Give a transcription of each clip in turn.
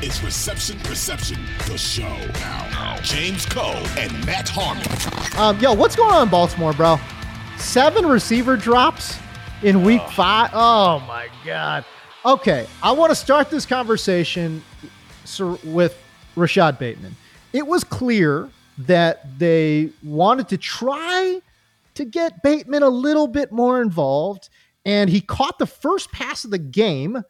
This is Reception Perception, the show. Now, James Koh and Matt Harmon. Um, yo, what's going on in Baltimore, bro? Seven receiver drops in week oh. five. Oh my god. Okay, I want to start this conversation with Rashod Bateman. It was clear that they wanted to try to get Bateman a little bit more involved and he caught the first pass of the game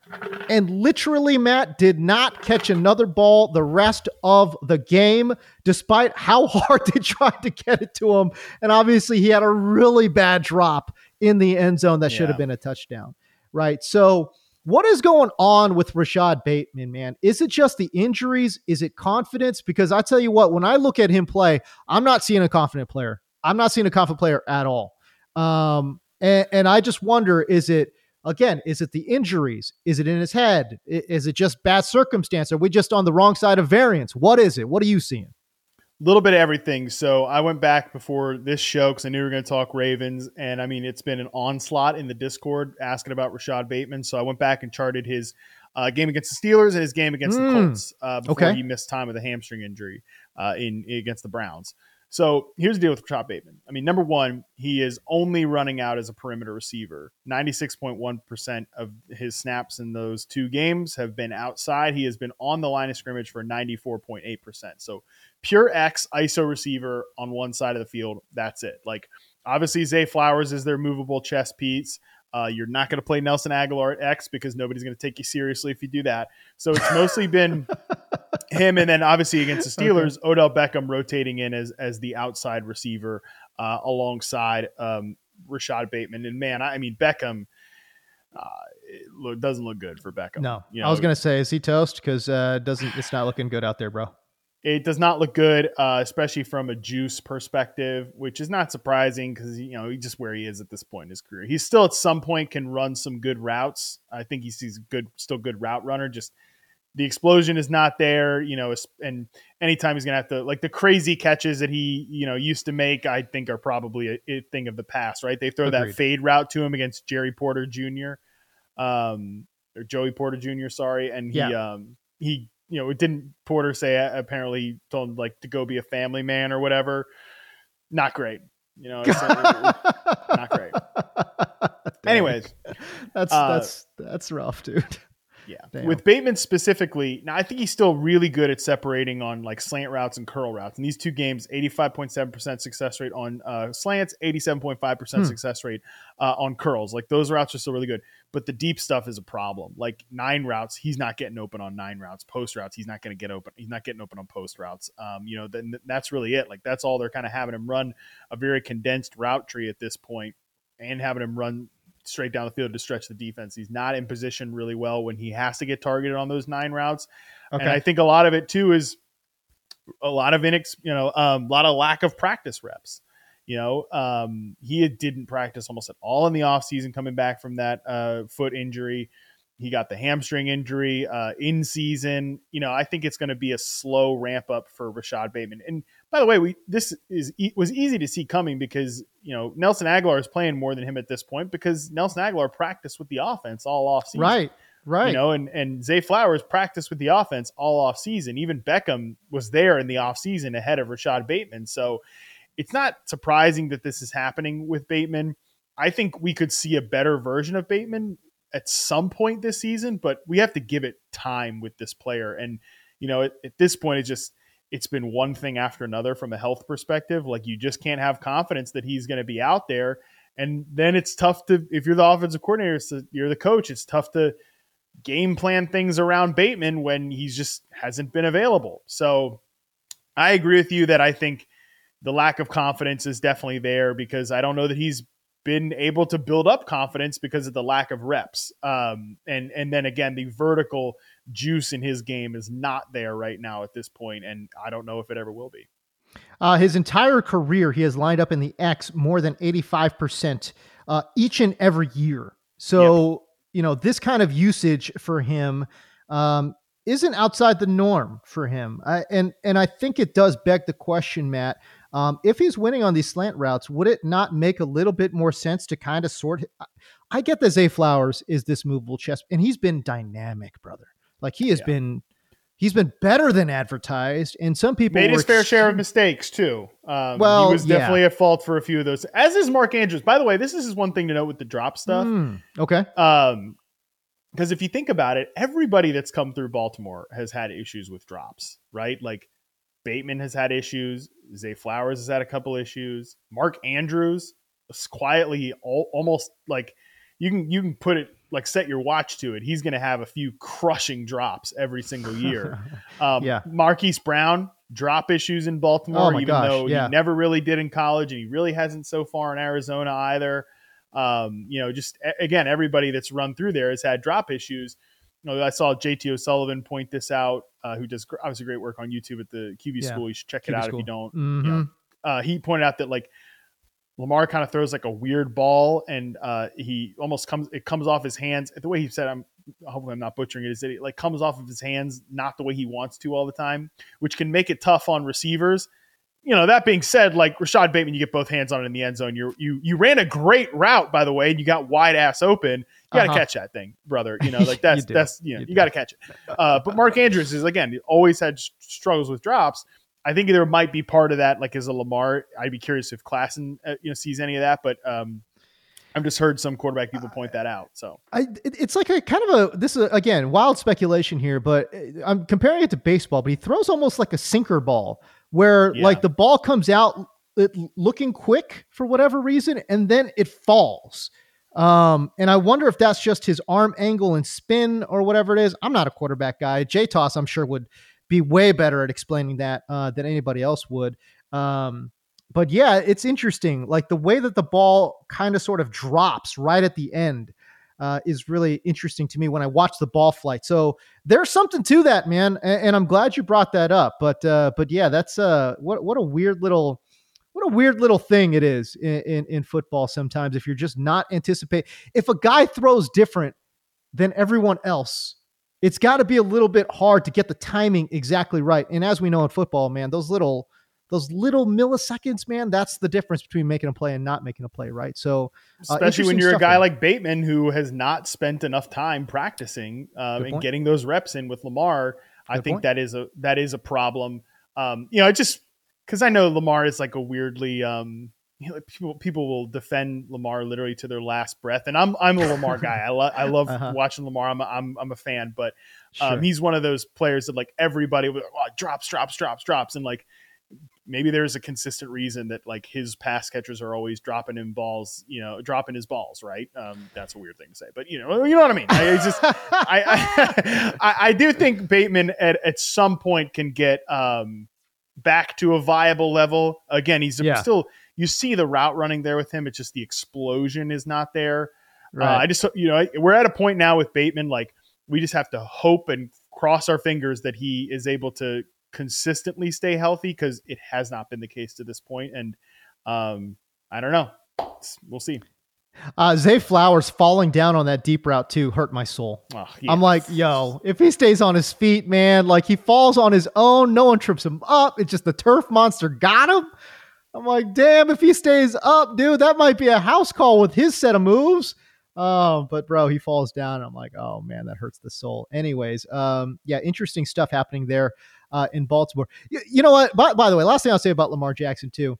and literally matt did not catch another ball the rest of the game despite how hard they tried to get it to him and obviously he had a really bad drop in the end zone that should yeah. have been a touchdown right so what is going on with Rashod Bateman, man? Is it just the injuries? Is it confidence? Because I tell you what, when I look at him play, I'm not seeing a confident player. I'm not seeing a confident player at all. Um, and, and I just wonder is it, again, is it the injuries? Is it in his head? Is it just bad circumstance? Are we just on the wrong side of variance? What is it? What are you seeing? A little bit of everything. So I went back before this show because I knew we were going to talk Ravens, and I mean it's been an onslaught in the Discord asking about Rashod Bateman. So I went back and charted his uh, game against the Steelers and his game against mm. the hmm. Colts uh, before okay. he missed time with a hamstring injury uh, in against the Browns. So here's the deal with Rashod Bateman. I mean, number one, he is only running out as a perimeter receiver. 96.1% of his snaps in those two games have been outside. He has been on the line of scrimmage for 94.8%. So pure X ISO receiver on one side of the field. That's it. Like, obviously, Zay Flowers is their movable chess piece. Uh, you're not going to play Nelson Agholor at X because nobody's going to take you seriously if you do that. So it's mostly been him, and then obviously against the Steelers, okay. Odell Beckham rotating in as as the outside receiver uh, alongside um, Rashod Bateman. And man, I, I mean Beckham. Uh, it look, doesn't look good for Beckham. No, you know, I was gonna say, is he toast? Because uh, doesn't it's not looking good out there, bro. It does not look good, uh, especially from a juice perspective, which is not surprising because you know he's just where he is at this point in his career. He still at some point can run some good routes. I think he's, he's good, still good route runner. Just the explosion is not there, you know. And anytime he's gonna have to like the crazy catches that he you know used to make, I think are probably a, a thing of the past, right? They throw Agreed. that fade route to him against Jerry Porter Jr. Um, or Joey Porter Jr. Sorry, and he yeah. um he you know, it didn't Porter say apparently told him like to go be a family man or whatever. Not great. You know, not great. Anyways, that's uh, that's that's rough, dude. Yeah. Damn. With Bateman specifically, now I think he's still really good at separating on like slant routes and curl routes. In these two games, 85.7% success rate on uh, slants, 87.5% hmm. success rate uh, on curls. Like those routes are still really good. But the deep stuff is a problem. Like nine routes, he's not getting open on nine routes. Post routes, he's not going to get open. He's not getting open on post routes. Um, you know, then that's really it. Like that's all they're kind of having him run a very condensed route tree at this point and having him run straight down the field to stretch the defense. He's not in position really well when he has to get targeted on those nine routes. Okay. And I think a lot of it too is a lot of inex, you know, um, a lot of lack of practice reps. You know, um, he didn't practice almost at all in the offseason coming back from that uh, foot injury. He got the hamstring injury uh, in season. You know, I think it's going to be a slow ramp up for Rashod Bateman. And by the way, we this is was easy to see coming because you know Nelson Agholor is playing more than him at this point because Nelson Agholor practiced with the offense all off season. Right. Right. You know, and, and Zay Flowers practiced with the offense all off season. Even Beckham was there in the off season ahead of Rashod Bateman. So it's not surprising that this is happening with Bateman. I think we could see a better version of Bateman at some point this season, but we have to give it time with this player. And, you know, at, at this point, it just, it's been one thing after another from a health perspective. Like you just can't have confidence that he's going to be out there. And then it's tough to, if you're the offensive coordinator, you're the coach, it's tough to game plan things around Bateman when he's just hasn't been available. So I agree with you that I think the lack of confidence is definitely there because I don't know that he's been able to build up confidence because of the lack of reps. Um, and and then again, the vertical juice in his game is not there right now at this point, and I don't know if it ever will be. Uh, his entire career, he has lined up in the X more than 85% uh, each and every year. So, yep. you know, this kind of usage for him um, isn't outside the norm for him. I, and, and I think it does beg the question, Matt. Um, if he's winning on these slant routes, would it not make a little bit more sense to kind of sort? I get that Zay Flowers is this movable chess, and he's been dynamic, brother. Like he has yeah. been he's been better than advertised, and some people made his fair share of mistakes too. Um, well, he was definitely yeah. at fault for a few of those, as is Mark Andrews. By the way, this is one thing to note with the drop stuff. Mm, okay, um, because if you think about it, everybody that's come through Baltimore has had issues with drops, right? Like Bateman has had issues. Zay Flowers has had a couple issues. Mark Andrews quietly, all, almost like you can you can put it like set your watch to it. He's going to have a few crushing drops every single year. Um, yeah. Marquise Brown drop issues in Baltimore, oh even gosh, though yeah. he never really did in college, and he really hasn't so far in Arizona either. Um, you know, just again, everybody that's run through there has had drop issues. You know, I saw JT O'Sullivan point this out, uh, who does obviously great work on YouTube at the QB yeah. school. You should check QB it out school. if you don't. Mm-hmm. You know, uh, he pointed out that like Lamar kind of throws like a weird ball, and uh, he almost comes. It comes off his hands. The way he said, "I'm hopefully I'm not butchering it." Is that it like comes off of his hands, not the way he wants to all the time, which can make it tough on receivers. You know, that being said, like Rashod Bateman, you get both hands on it in the end zone. You you you ran a great route, by the way, and you got wide ass open. You got to uh-huh. catch that thing, brother. You know, like that's you that's you know, you, you got to catch it. Uh, but Mark Andrews is again always had struggles with drops. I think there might be part of that, like as a Lamar. I'd be curious if Klassen, uh, you know, sees any of that, but um, I've just heard some quarterback people point that out. So I, it's like a kind of a this is again wild speculation here, but uh, I'm comparing it to baseball. But he throws almost like a sinker ball, where yeah. like the ball comes out looking quick for whatever reason, and then it falls. Um, and I wonder if that's just his arm angle and spin or whatever it is. I'm not a quarterback guy. J Toss, I'm sure would be way better at explaining that uh, than anybody else would. Um, but yeah, it's interesting. Like the way that the ball kind of sort of drops right at the end uh, is really interesting to me when I watch the ball flight. So there's something to that, man, and, and I'm glad you brought that up. But uh, but yeah, that's uh, what what a weird little what a weird little thing it is in, in, in football sometimes if you're just not anticipate if a guy throws different than everyone else it's got to be a little bit hard to get the timing exactly right. And as we know in football, man, those little those little milliseconds, man, that's the difference between making a play and not making a play, right? So, uh, especially when you're a guy there. like Bateman who has not spent enough time practicing um, and getting those reps in with Lamar, Good I think point. that is a that is a problem. Um, you know, it just because I know Lamar is like a weirdly um, you know, people people will defend Lamar literally to their last breath, and I'm I'm a Lamar guy. I love I love uh-huh. watching Lamar. I'm a, I'm I'm a fan, but um, sure. he's one of those players that like everybody oh, drops drops drops drops, and like maybe there's a consistent reason that like his pass catchers are always dropping him balls, you know, dropping his balls, right? Um, that's a weird thing to say, but you know, you know what I mean. I just I, I, I I do think Bateman at at some point can get um back to a viable level. Again, he's yeah. still you see the route running there with him. It's just the explosion is not there. Uh, right. Uh, I just you know we're at a point now with Bateman like we just have to hope and cross our fingers that he is able to consistently stay healthy because it has not been the case to this point. And um, I don't know. We'll see. Uh, Zay Flowers falling down on that deep route too hurt my soul. Oh, yeah. I'm like, yo, if he stays on his feet, man, like he falls on his own, no one trips him up. It's just the turf monster got him. I'm like, damn, if he stays up, dude, that might be a house call with his set of moves. Oh, but bro, he falls down. I'm like, oh man, that hurts the soul. Anyways, um, yeah, interesting stuff happening there uh, in Baltimore. You, you know what? By, by the way, last thing I'll say about Lamar Jackson too.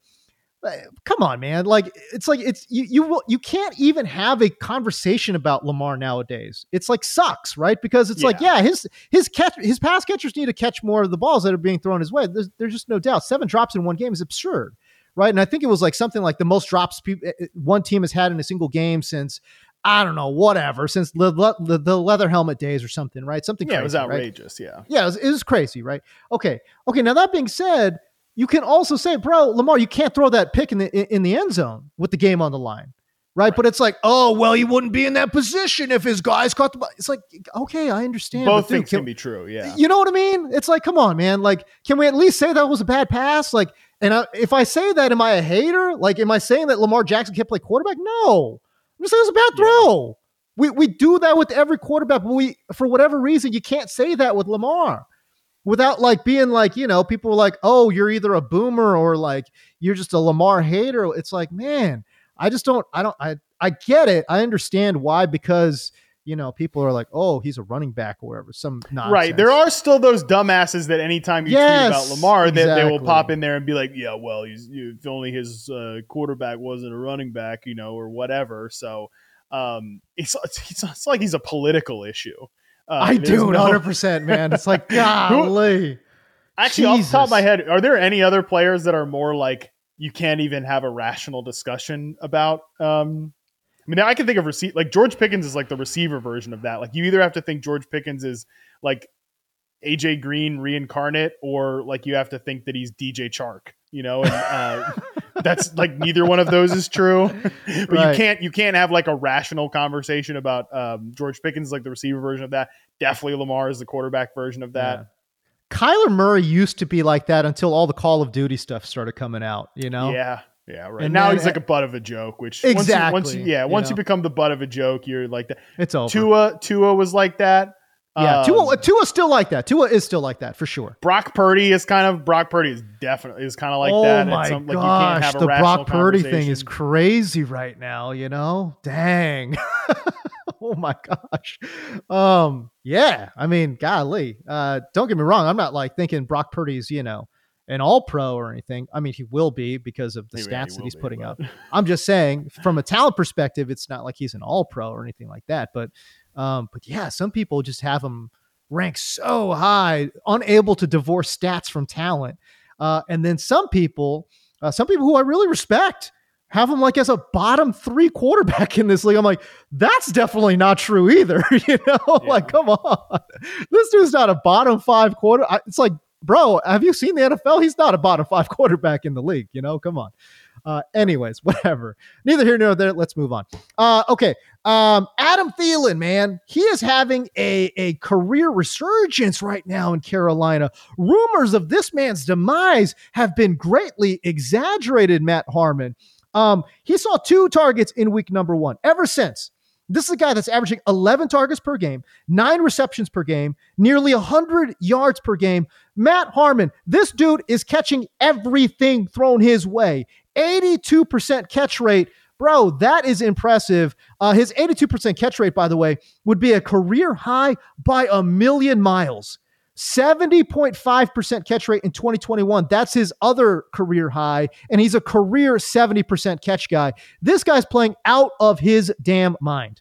Come on, man! Like it's like it's you you you can't even have a conversation about Lamar nowadays. It's like sucks, right? Because it's yeah. like yeah, his his catch his pass catchers need to catch more of the balls that are being thrown his way. There's, there's just no doubt. Seven drops in one game is absurd right? And I think it was like something like the most drops pe- eh, eh, one team has had in a single game since I don't know, whatever, since the, the, the leather helmet days or something, right? Something. Yeah, crazy, it was outrageous. Right? Yeah, yeah, it was, it was crazy, right? Okay, okay. Now that being said, you can also say, bro, Lamar, you can't throw that pick in the in the end zone with the game on the line. right? But it's like, oh, well, he wouldn't be in that position if his guys caught the ball. It's like, okay, I understand. Both dude, things can be true. Yeah. You know what I mean? It's like, come on, man. Like, can we at least say that was a bad pass? Like, and I, if I say that, am I a hater? Like, am I saying that Lamar Jackson can't play quarterback? No, I'm just saying it was a bad throw. We we do that with every quarterback, but we for whatever reason you can't say that with Lamar without like being like you know people are like oh you're either a boomer or like you're just a Lamar hater. It's like man, I just don't I don't I I get it. I understand why because you know people are like oh he's a running back or whatever some nonsense. Right. There are still those dumbasses that anytime you Yes, tweet about Lamar, that they will pop in there and be like, "Yeah, well, he's if only his uh, quarterback wasn't a running back, you know, or whatever." So um, it's, it's it's like he's a political issue. Uh, I do no- 100 percent man. It's like golly. Actually, off the top of my head, are there any other players that are more like you can't even have a rational discussion about? Um, I mean, I can think of receive like George Pickens is like the receiver version of that. Like you either have to think George Pickens is like AJ Green reincarnate, or like you have to think that he's DJ Chark. You know, and uh, that's like neither one of those is true. but Right. you can't you can't have like a rational conversation about um, George Pickens like the receiver version of that. Definitely Lamar is the quarterback version of that. Yeah. Kyler Murray used to be like that until all the Call of Duty stuff started coming out, you know? Yeah. Yeah, right. And now then- he's like a butt of a joke, which Exactly, Once you, once you, yeah, you once know. you become the butt of a joke, you're like that. It's over. Tua, Tua was like that. yeah, Um, Tua, Tua's still like that. Tua is still like that for sure. Brock Purdy is kind of Brock Purdy is definitely is kind of like oh that. my It's some- like, you gosh, can't have a the Brock Purdy thing is crazy right now. You know, dang. oh my gosh. Um, yeah. I mean, golly. Uh, don't get me wrong. I'm not like thinking Brock Purdy's, you know, an all pro or anything. I mean, he will be because of the He- yeah, he stats that he's be, putting but- up. I'm just saying, from a talent perspective, it's not like he's an all pro or anything like that. But, um, but yeah, some people just have him ranked so high, unable to divorce stats from talent. Uh, and then some people, uh, some people who I really respect, have him like as a bottom three quarterback in this league. I'm like, that's definitely not true either. you know, like come on, this dude's not a bottom five quarter. I, it's like, bro, have you seen the NFL? He's not a bottom five quarterback in the league. You know, come on. Uh, anyways, whatever. Neither here nor there. Let's move on. Uh, okay. Um, Adam Thielen, man, he is having a, a career resurgence right now in Carolina. Rumors of this man's demise have been greatly exaggerated, Matt Harmon. Um, he saw two targets in week number one. Ever since, this is a guy that's averaging 11 targets per game, nine receptions per game, nearly 100 yards per game. Matt Harmon, this dude is catching everything thrown his way. 82% catch rate. Bro, that is impressive. Uh, his 82% catch rate, by the way, would be a career high by a million miles. 70.5% catch rate in 2021. That's his other career high. And he's a career 70% catch guy. This guy's playing out of his damn mind.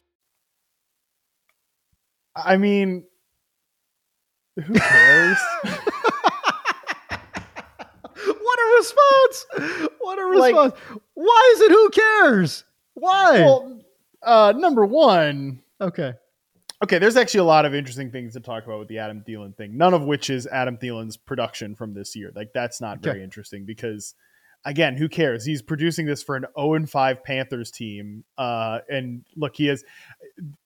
I mean, who cares? What a response! What a Like- response! Why is it who cares? Why? well, uh, number one, okay. okay, there's actually a lot of interesting things to talk about with the Adam Thielen thing. None of which is Adam Thielen's production from this year. Like that's not very interesting because again, who cares? He's producing this for an 0 and 5 Panthers team. Uh, and look, he is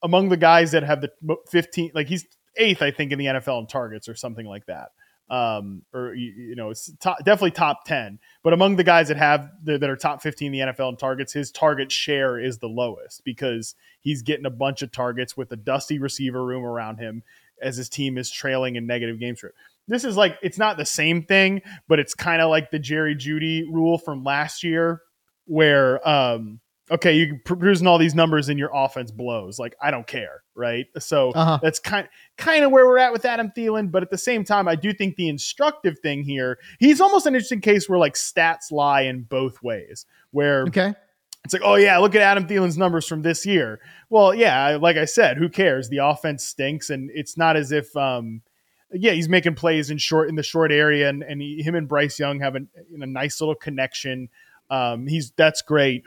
among the guys that have the 15 like he's eighth I think in the NFL in targets or something like that. Um, or you, you know, it's top, definitely top 10, but among the guys that have that are top 15 in the NFL in targets, his target share is the lowest because he's getting a bunch of targets with a dusty receiver room around him as his team is trailing in negative game script. This is like it's not the same thing, but it's kind of like the Jerry Jeudy rule from last year, where um, okay, you're producing all these numbers and your offense blows. Like I don't care, right? So Uh-huh. that's kind kind of where we're at with Adam Thielen. But at the same time, I do think the instructive thing here, he's almost an interesting case where like stats lie in both ways. Where Okay. it's like, oh yeah, look at Adam Thielen's numbers from this year. Well, yeah, like I said, who cares? The offense stinks, and it's not as if, um, yeah, he's making plays in short in the short area, and, and he, him and Bryce Young have a, a nice little connection. Um, he's that's great.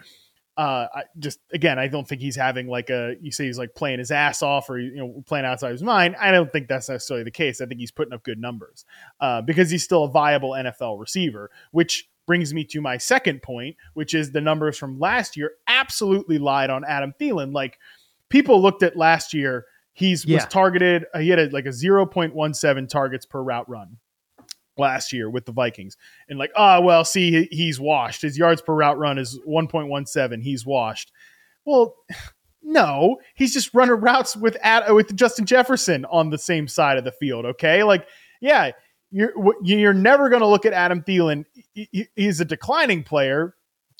Uh, I just again, I don't think he's having like a you say he's like playing his ass off or you know playing outside his mind. I don't think that's necessarily the case. I think he's putting up good numbers uh, because he's still a viable NFL receiver, which brings me to my second point, which is the numbers from last year absolutely lied on Adam Thielen. Like people looked at last year, he's yeah. was targeted. Uh, he had a, like a zero point one seven targets per route run last year with the Vikings, and like, oh well, see, he's washed. His yards per route run is one point one seven. He's washed. Well. No, he's just running routes with with Justin Jefferson on the same side of the field. Okay, like yeah, you're you're never going to look at Adam Thielen. he's a declining player.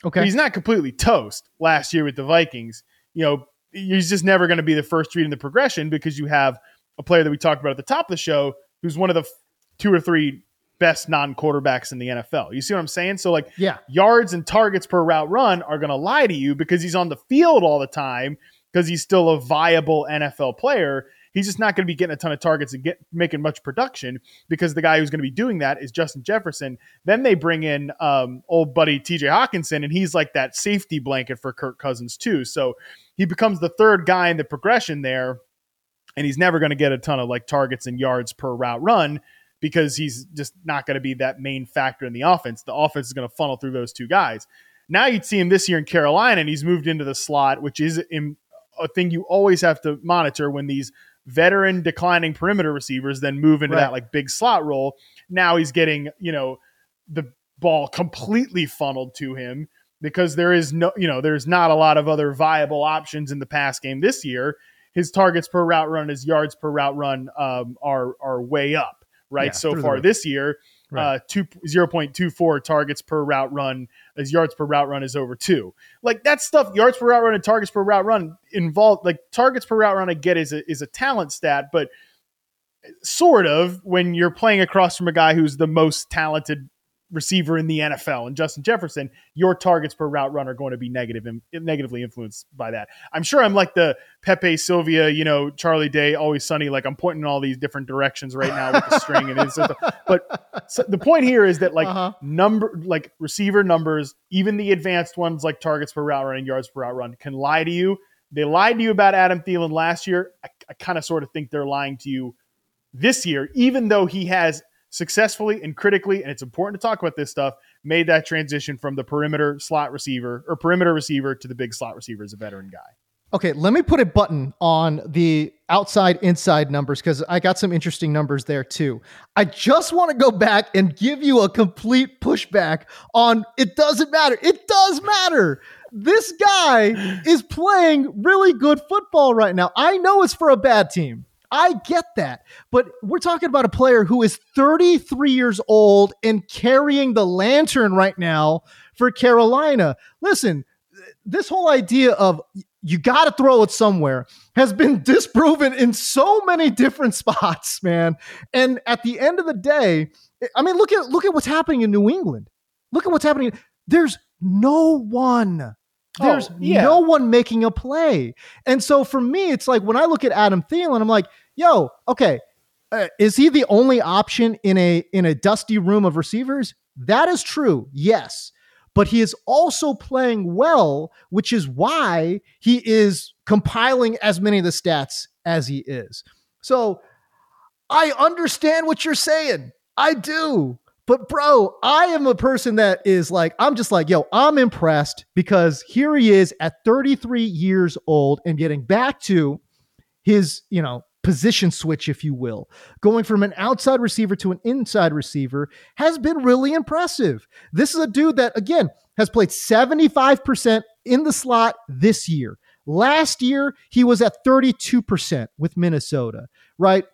Okay, he's not completely toast last year with the Vikings. You know, he's just never going to be the first read in the progression because you have a player that we talked about at the top of the show who's one of the two or three best non-quarterbacks in the NFL. You see what I'm saying? So like yeah. yards and targets per route run are going to lie to you because he's on the field all the time because he's still a viable NFL player he's just not going to be getting a ton of targets and get making much production because the guy who's going to be doing that is Justin Jefferson. Then they bring in um, old buddy TJ Hockenson and he's like that safety blanket for Kirk Cousins too. So he becomes the third guy in the progression there, and he's never going to get a ton of like targets and yards per route run because he's just not going to be that main factor in the offense. The offense is going to funnel through those two guys. Now you'd see him this year in Carolina, and he's moved into the slot, which is a thing you always have to monitor when these veteran declining perimeter receivers then move into right. that like big slot role. Now he's getting, you know, the ball completely funneled to him because there is no, you know, there's not a lot of other viable options in the pass game this year. His targets per route run, his yards per route run um, are are way up, right? Yeah, so far this year, right. uh, two, 0.24 targets per route run. His yards per route run is over two. Like that stuff, yards per route run and targets per route run involved. Like targets per route run, I get is a, is a talent stat, but sort of when you're playing across from a guy who's the most talented receiver in the NFL and Justin Jefferson, your targets per route run are going to be negative and negatively influenced by that. I'm sure I'm like the Pepe Sylvia, you know, Charlie Day, always sunny. Like I'm pointing in all these different directions right now with the string and just, but so the point here is that like uh-huh. number, like receiver numbers, even the advanced ones like targets per route run and yards per route run can lie to you. They lied to you about Adam Thielen last year. I, I kind of sort of think they're lying to you this year, even though he has successfully and critically, and it's important to talk about this stuff, made that transition from the perimeter slot receiver or perimeter receiver to the big slot receiver as a veteran guy. Okay, let me put a button on the outside inside numbers because I got some interesting numbers there too. I just want to go back and give you a complete pushback on it doesn't matter. It does matter. This guy is playing really good football right now. I know it's for a bad team. I get that. But we're talking about a player who is 33 years old and carrying the lantern right now for Carolina. Listen, this whole idea of you got to throw it somewhere has been disproven in so many different spots, man. And at the end of the day, I mean, look at look at what's happening in New England. Look at what's happening. There's no one there's oh, yeah. no one making a play. And so for me, it's like when I look at Adam Thielen, I'm like, yo, okay, uh, is he the only option in a in a dusty room of receivers? That is true. Yes. But he is also playing well, which is why he is compiling as many of the stats as he is. So I understand what you're saying. I do. But bro, I am a person that is like, I'm just like, yo, I'm impressed because here he is at 33 years old and getting back to his, you know, position switch, if you will, going from an outside receiver to an inside receiver has been really impressive. This is a dude that, again, has played 75% in the slot this year. Last year, he was at 32% with Minnesota, right?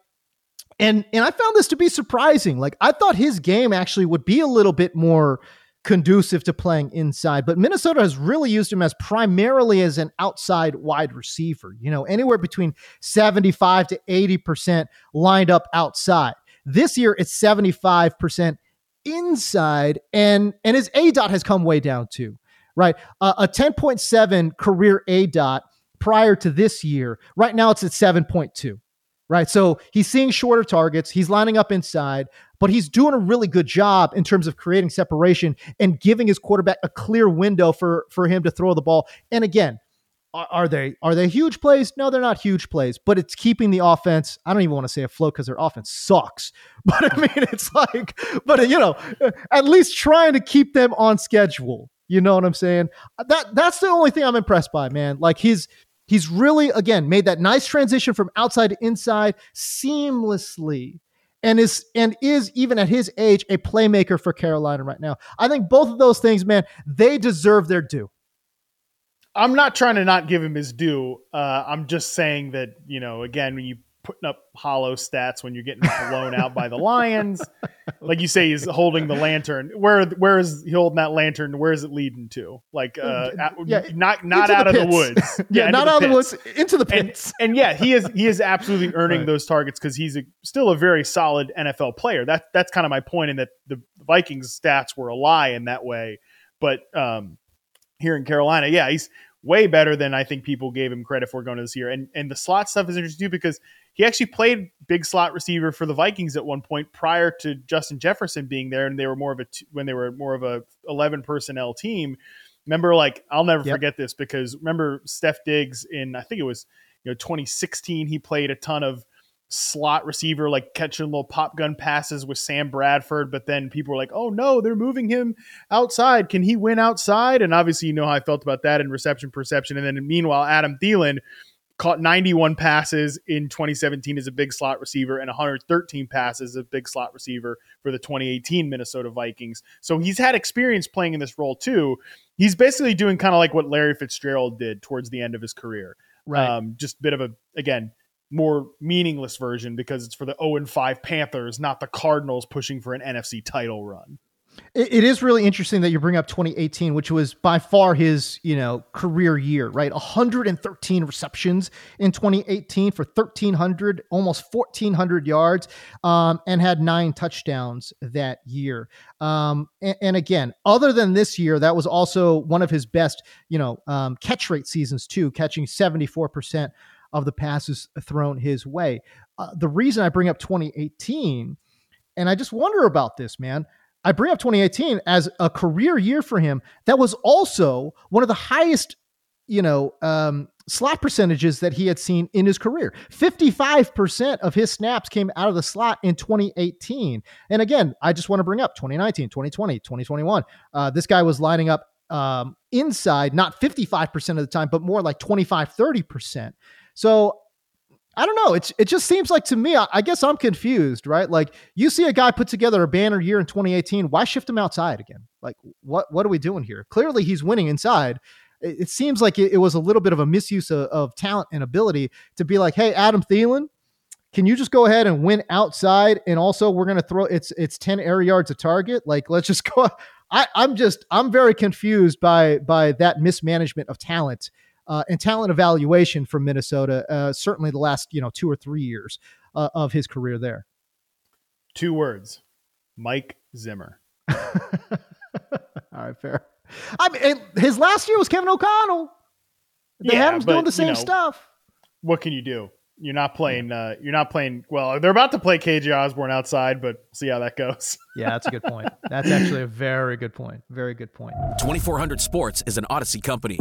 And and I found this to be surprising. Like I thought his game actually would be a little bit more conducive to playing inside, but Minnesota has really used him as primarily as an outside wide receiver, you know, anywhere between 75 to 80% lined up outside. This year it's 75% inside and and his aDOT has come way down too. right? Uh, a 10.7 career aDOT prior to this year. Right now, it's at 7.2 right? So he's seeing shorter targets, he's lining up inside, but he's doing a really good job in terms of creating separation and giving his quarterback a clear window for for him to throw the ball. And again, are, are they are they huge plays? No, they're not huge plays, but it's keeping the offense. I don't even want to say afloat because their offense sucks. But I mean, it's like, but you know, at least trying to keep them on schedule. You know what I'm saying? That that's the only thing I'm impressed by, man. Like he's He's really, again, made that nice transition from outside to inside seamlessly and is and is even at his age a playmaker for Carolina right now. I think both of those things, man, they deserve their due. I'm not trying to not give him his due. Uh, I'm just saying that you know, again, when you putting up hollow stats when you're getting blown out by the Lions. Like you say, he's holding the lantern. Where where is he holding that lantern? Where is it leading to? Like uh, yeah, not not out of the woods. yeah, yeah not out of the woods, into the pits. And, and, yeah, he is he is absolutely earning right. those targets because he's a, still a very solid NFL player. That that's kind of my point in that the Vikings stats were a lie in that way. But um, here in Carolina, yeah, he's way better than I think people gave him credit for going to this year. And and the slot stuff is interesting too because he actually played big slot receiver for the Vikings at one point prior to Justin Jefferson being there, and they were more of a when they were more of a eleven personnel team. Remember, like I'll never yep. forget this because remember Steph Diggs in I think it was you know 2016 he played a ton of slot receiver, like catching little pop gun passes with Sam Bradford. But then people were like, oh no, they're moving him outside. Can he win outside? And obviously, you know how I felt about that in reception perception. And then meanwhile, Adam Thielen caught 91 passes in 2017 as a big slot receiver and 113 passes as a big slot receiver for the 2018 Minnesota Vikings. So he's had experience playing in this role too. He's basically doing kind of like what Larry Fitzgerald did towards the end of his career. Right. Um, just a bit of a, again, more meaningless version because it's for the 0 and 5 Panthers, not the Cardinals pushing for an NFC title run. It is really interesting that you bring up 2018, which was by far his, you know, career year, right? 113 receptions in 2018 for 1,300, almost 1,400 yards, um, and had nine touchdowns that year. Um, and, and, again, other than this year, that was also one of his best, you know, um, catch rate seasons too, catching 74% of the passes thrown his way. Uh, the reason I bring up 2018, and I just wonder about this, man. I bring up 2018 as a career year for him. That was also one of the highest, you know, um, slot percentages that he had seen in his career. 55% of his snaps came out of the slot in 2018. And again, I just want to bring up 2019, 2020, 2021. Uh, this guy was lining up um, inside, not 55% of the time, but more like 25, 30%. So I don't know. It's it just seems like to me. I, I, guess I'm confused, right? Like you see a guy put together a banner year in 2018. Why shift him outside again? Like what what are we doing here? Clearly, he's winning inside. It, it seems like it, it, was a little bit of a misuse of, of talent and ability to be like, hey, Adam Thielen, can you just go ahead and win outside? And also, we're gonna throw it's it's 10 air yards a target. Like let's just go. I, I'm just I'm very confused by by that mismanagement of talent uh, and talent evaluation from Minnesota. Uh, certainly, the last you know two or three years uh, of his career there. Two words: Mike Zimmer. All right, fair. I mean, his last year was Kevin O'Connell. They yeah, had him doing the same you know, stuff. What can you do? You're not playing. Uh, you're not playing. Well, they're about to play KJ Osborn outside, but see how that goes. yeah, that's a good point. That's actually a very good point. Very good point. 2400 Sports is an Audacy company.